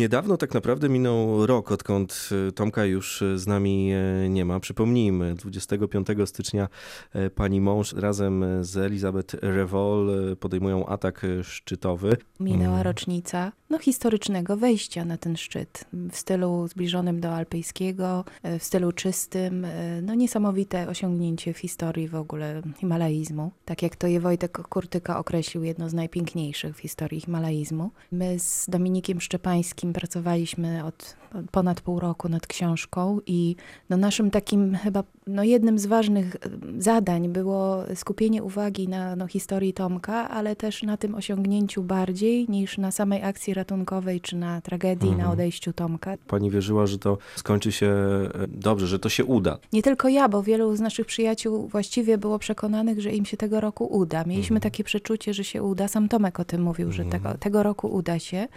Niedawno tak naprawdę minął rok, odkąd e, Tomka już e, z nami e, nie ma. Przypomnijmy, 25 stycznia pani mąż razem z Elizabeth Revol podejmują atak szczytowy. Minęła mm. rocznica no, historycznego wejścia na ten szczyt w stylu zbliżonym do alpejskiego, w stylu czystym. No niesamowite osiągnięcie w historii w ogóle himalaizmu. Tak jak to je Wojtek Kurtyka określił, jedno z najpiękniejszych w historii himalaizmu. My z Dominikiem Szczepańskim pracowaliśmy od ponad pół roku nad książką i no naszym takim chyba no jednym z ważnych e, zadań było skupienie uwagi na no, historii Tomka, ale też na tym osiągnięciu bardziej niż na samej akcji ratunkowej czy na tragedii, mhm. na odejściu Tomka. Pani wierzyła, że to skończy się e, dobrze, że to się uda. Nie tylko ja, bo wielu z naszych przyjaciół właściwie było przekonanych, że im się tego roku uda. Mieliśmy mhm. takie przeczucie, że się uda. Sam Tomek o tym mówił, mhm. że tego, tego roku uda się.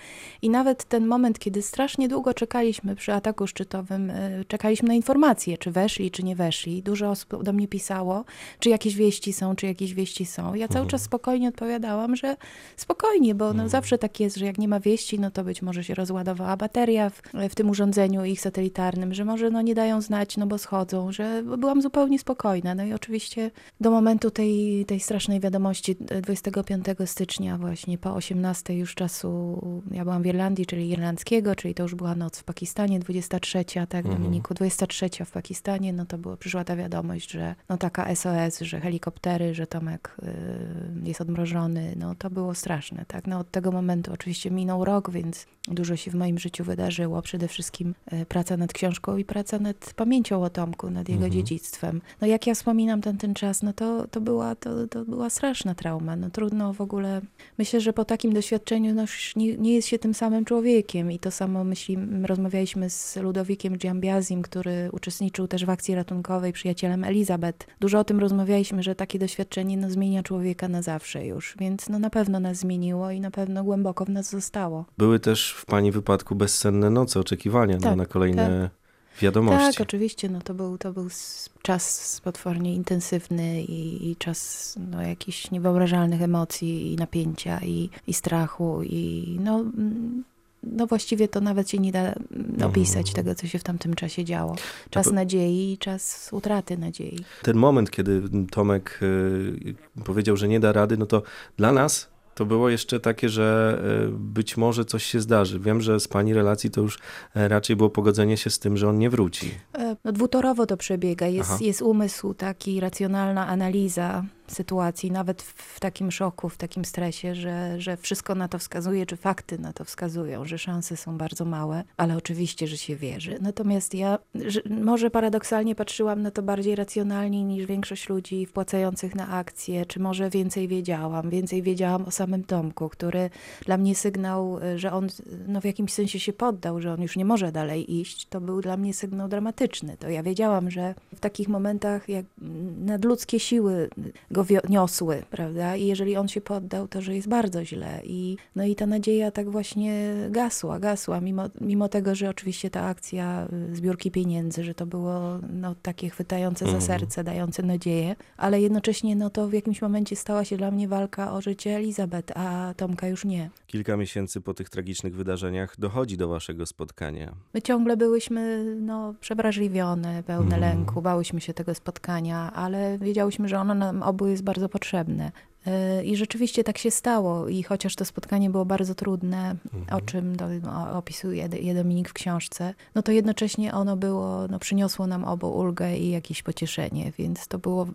I nawet ten moment, kiedy strasznie długo czekaliśmy przy ataku szczytowym, e, czekaliśmy na informacje, czy weszli, czy nie weszli Dużo osób do mnie pisało, czy jakieś wieści są, czy jakieś wieści są. Ja cały mhm. czas spokojnie odpowiadałam, że spokojnie, bo no mhm. zawsze tak jest, że jak nie ma wieści, no to być może się rozładowała bateria w, w tym urządzeniu ich satelitarnym, że może no nie dają znać, no bo schodzą, że byłam zupełnie spokojna. No i oczywiście do momentu tej, tej strasznej wiadomości 25 stycznia właśnie po 18 już czasu, ja byłam w Irlandii, czyli irlandzkiego, czyli to już była noc w Pakistanie, 23, tak mhm. Dominiku, 23 w Pakistanie, no to było, przyszła ta wiadomość, że no taka SOS, że helikoptery, że Tomek y, jest odmrożony, no to było straszne, tak. No od tego momentu oczywiście minął rok, więc dużo się w moim życiu wydarzyło. Przede wszystkim y, praca nad książką i praca nad pamięcią o Tomku, nad jego mhm. dziedzictwem. No jak ja wspominam ten, ten czas, no to, to, była, to, to była straszna trauma. No trudno w ogóle, myślę, że po takim doświadczeniu no już nie, nie jest się tym samym człowiekiem i to samo myśli, rozmawialiśmy z Ludowikiem Giambiazim, który uczestniczył też w akcji ratunkowej przyjacielem Elizabeth. Dużo o tym rozmawialiśmy, że takie doświadczenie no, zmienia człowieka na zawsze już, więc no, na pewno nas zmieniło i na pewno głęboko w nas zostało. Były też w Pani wypadku bezsenne noce, oczekiwania tak, na, na kolejne tak. wiadomości. Tak, oczywiście, no, to, był, to był czas potwornie intensywny i, i czas no, jakichś niewyobrażalnych emocji i napięcia i, i strachu i no no właściwie to nawet się nie da mhm. opisać tego, co się w tamtym czasie działo. Czas nadziei i czas utraty nadziei. Ten moment, kiedy Tomek y, powiedział, że nie da rady, no to dla nas to było jeszcze takie, że y, być może coś się zdarzy. Wiem, że z pani relacji to już e, raczej było pogodzenie się z tym, że on nie wróci. E, no, dwutorowo to przebiega. Jest, jest umysł, taki racjonalna analiza sytuacji, nawet w takim szoku, w takim stresie, że, że wszystko na to wskazuje, czy fakty na to wskazują, że szanse są bardzo małe, ale oczywiście, że się wierzy. Natomiast ja może paradoksalnie patrzyłam na to bardziej racjonalnie niż większość ludzi wpłacających na akcje, czy może więcej wiedziałam, więcej wiedziałam o samym Tomku, który dla mnie sygnał, że on no, w jakimś sensie się poddał, że on już nie może dalej iść, to był dla mnie sygnał dramatyczny. To ja wiedziałam, że w takich momentach jak nadludzkie siły go niosły, prawda? I jeżeli on się poddał, to że jest bardzo źle. I, no i ta nadzieja tak właśnie gasła, gasła, mimo, mimo tego, że oczywiście ta akcja y, zbiórki pieniędzy, że to było no, takie chwytające za mhm. serce, dające nadzieję, ale jednocześnie no to w jakimś momencie stała się dla mnie walka o życie Elizabeth, a Tomka już nie. Kilka miesięcy po tych tragicznych wydarzeniach dochodzi do waszego spotkania. My ciągle byłyśmy no, przewrażliwione, pełne mm. lęku, bałyśmy się tego spotkania, ale wiedziałyśmy, że ono nam obu jest bardzo potrzebne. Y, I rzeczywiście tak się stało. I chociaż to spotkanie było bardzo trudne, mhm. o czym do, o, opisuje Dominik w książce, no to jednocześnie ono było, no przyniosło nam obu ulgę i jakieś pocieszenie. Więc to było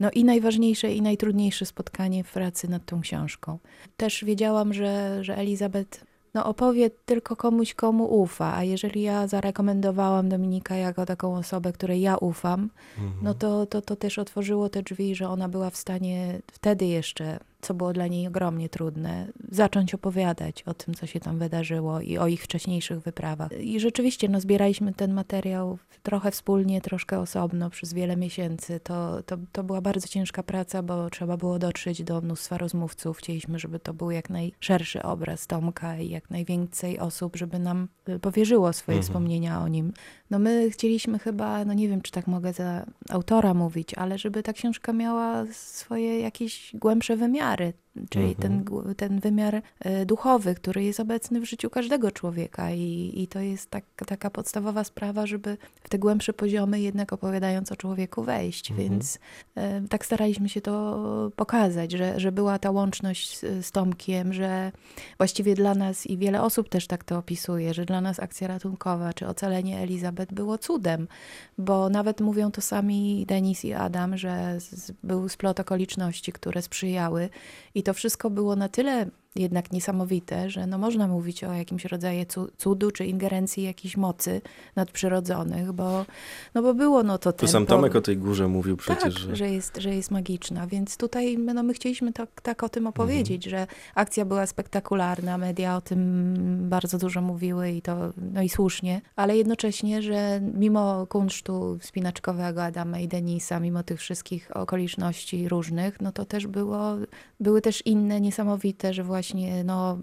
no i najważniejsze, i najtrudniejsze spotkanie w pracy nad tą książką. Też wiedziałam, że, że Elizabeth no opowie tylko komuś, komu ufa. A jeżeli ja zarekomendowałam Dominika jako taką osobę, której ja ufam, mhm. no to, to to też otworzyło te drzwi, że ona była w stanie wtedy jeszcze co było dla niej ogromnie trudne, zacząć opowiadać o tym, co się tam wydarzyło i o ich wcześniejszych wyprawach. I rzeczywiście no, zbieraliśmy ten materiał trochę wspólnie, troszkę osobno przez wiele miesięcy. To, to, to była bardzo ciężka praca, bo trzeba było dotrzeć do mnóstwa rozmówców. Chcieliśmy, żeby to był jak najszerszy obraz Tomka i jak najwięcej osób, żeby nam y, powierzyło swoje mhm. wspomnienia o nim. No my chcieliśmy chyba, no nie wiem, czy tak mogę za autora mówić, ale żeby ta książka miała swoje jakieś głębsze wymiary är czyli Mhm. ten, ten wymiar e, duchowy, który jest obecny w życiu każdego człowieka i, i to jest tak, taka podstawowa sprawa, żeby w te głębsze poziomy jednak opowiadając o człowieku wejść, Mhm. więc e, tak staraliśmy się to pokazać, że, że była ta łączność z, z Tomkiem, że właściwie dla nas i wiele osób też tak to opisuje, że dla nas akcja ratunkowa czy ocalenie Elizabeth było cudem, bo nawet mówią to sami Denis i Adam, że z, był splot okoliczności, które sprzyjały i to wszystko było na tyle jednak niesamowite, że no można mówić o jakimś rodzaju cu- cudu czy ingerencji jakiejś mocy nadprzyrodzonych, bo, no bo było no to Tu ten sam Tomek o tej górze mówił przecież, Tak, że... że... jest, że jest magiczna, więc tutaj no, my chcieliśmy tak, tak o tym opowiedzieć, że akcja była spektakularna, media o tym bardzo dużo mówiły i to, no i słusznie, ale jednocześnie, że mimo kunsztu wspinaczkowego Adama i Denisa, mimo tych wszystkich okoliczności różnych, no to też było, były też inne niesamowite, że właśnie no,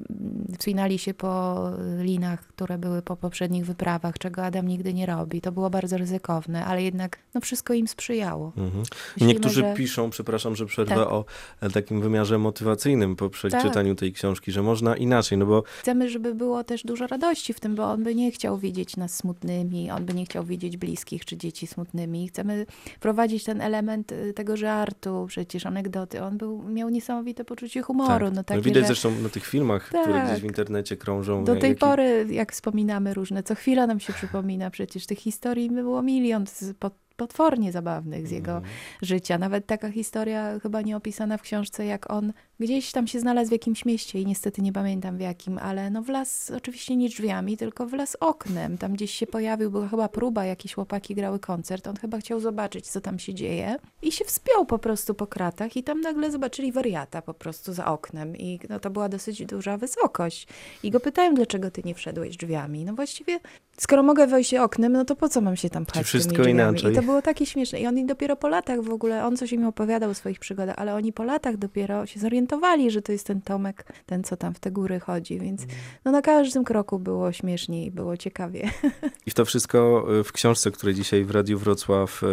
wspinali się po linach, które były po poprzednich wyprawach, czego Adam nigdy nie robi. To było bardzo ryzykowne, ale jednak no, wszystko im sprzyjało. Mhm. Myślimy, Niektórzy że- piszą, przepraszam, że przerwę, Tak. o e, takim wymiarze motywacyjnym po przeczytaniu tej książki, że można inaczej, no bo Chcemy, żeby było też dużo radości w tym, bo on by nie chciał widzieć nas smutnymi, on by nie chciał widzieć bliskich czy dzieci smutnymi. Chcemy wprowadzić ten element y, tego żartu, przecież anegdoty. On był, miał niesamowite poczucie humoru. tak. No, takie, no widać że zresztą na tych filmach, które Tak. gdzieś w internecie krążą. do tej jaki- pory, jak wspominamy różne, co chwila nam się przypomina, przecież tych historii było milion z, pot, potwornie zabawnych z jego Mhm. życia. Nawet taka historia chyba nie opisana w książce, jak on gdzieś tam się znalazł w jakimś mieście i niestety nie pamiętam w jakim, ale no wlazł oczywiście nie drzwiami, tylko wlazł oknem. Tam gdzieś się pojawił, była chyba próba, jakieś chłopaki grały koncert. On chyba chciał zobaczyć, co tam się dzieje i się wspiął po prostu po kratach i tam nagle zobaczyli wariata po prostu za oknem i no, to była dosyć duża wysokość. I go pytałem, dlaczego ty nie wszedłeś drzwiami? No właściwie, skoro mogę wejść oknem, no to po co mam się tam pchać tymi wszystko inaczej. I to było takie śmieszne. I oni dopiero po latach w ogóle, on coś im opowiadał o swoich przygodach, ale oni po latach dopiero się zorientowali, że to jest ten Tomek, ten co tam w te góry chodzi, więc no na każdym kroku było śmiesznie i było ciekawie. I w to wszystko e, w książce, której dzisiaj w Radiu Wrocław e,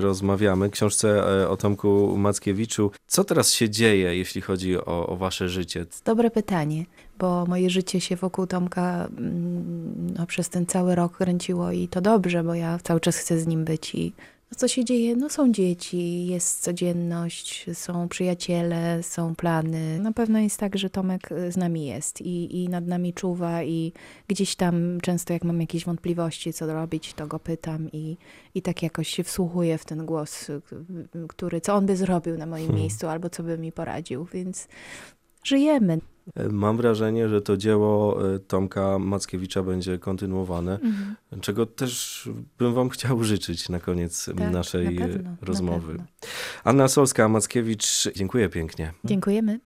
rozmawiamy, książce o Tomku Mackiewiczu. Co teraz się dzieje, jeśli chodzi o, o wasze życie? Dobre pytanie, bo moje życie się wokół Tomka mm, no, przez ten cały rok kręciło i to dobrze, bo ja cały czas chcę z nim być i no, co się dzieje? No są dzieci, jest codzienność, są przyjaciele, są plany. Na pewno jest tak, że Tomek y, z nami jest i, i nad nami czuwa i gdzieś tam często jak mam jakieś wątpliwości, co robić, to go pytam i, i tak jakoś się wsłuchuję w ten głos, y, który, co on by zrobił na moim Hmm. miejscu albo co by mi poradził, więc żyjemy. Mam wrażenie, że to dzieło e, Tomka Mackiewicza będzie kontynuowane, Mhm. czego też bym wam chciał życzyć na koniec Tak, naszej na pewno, na rozmowy. pewno. Anna Solska-Mackiewicz, dziękuję pięknie. Dziękujemy.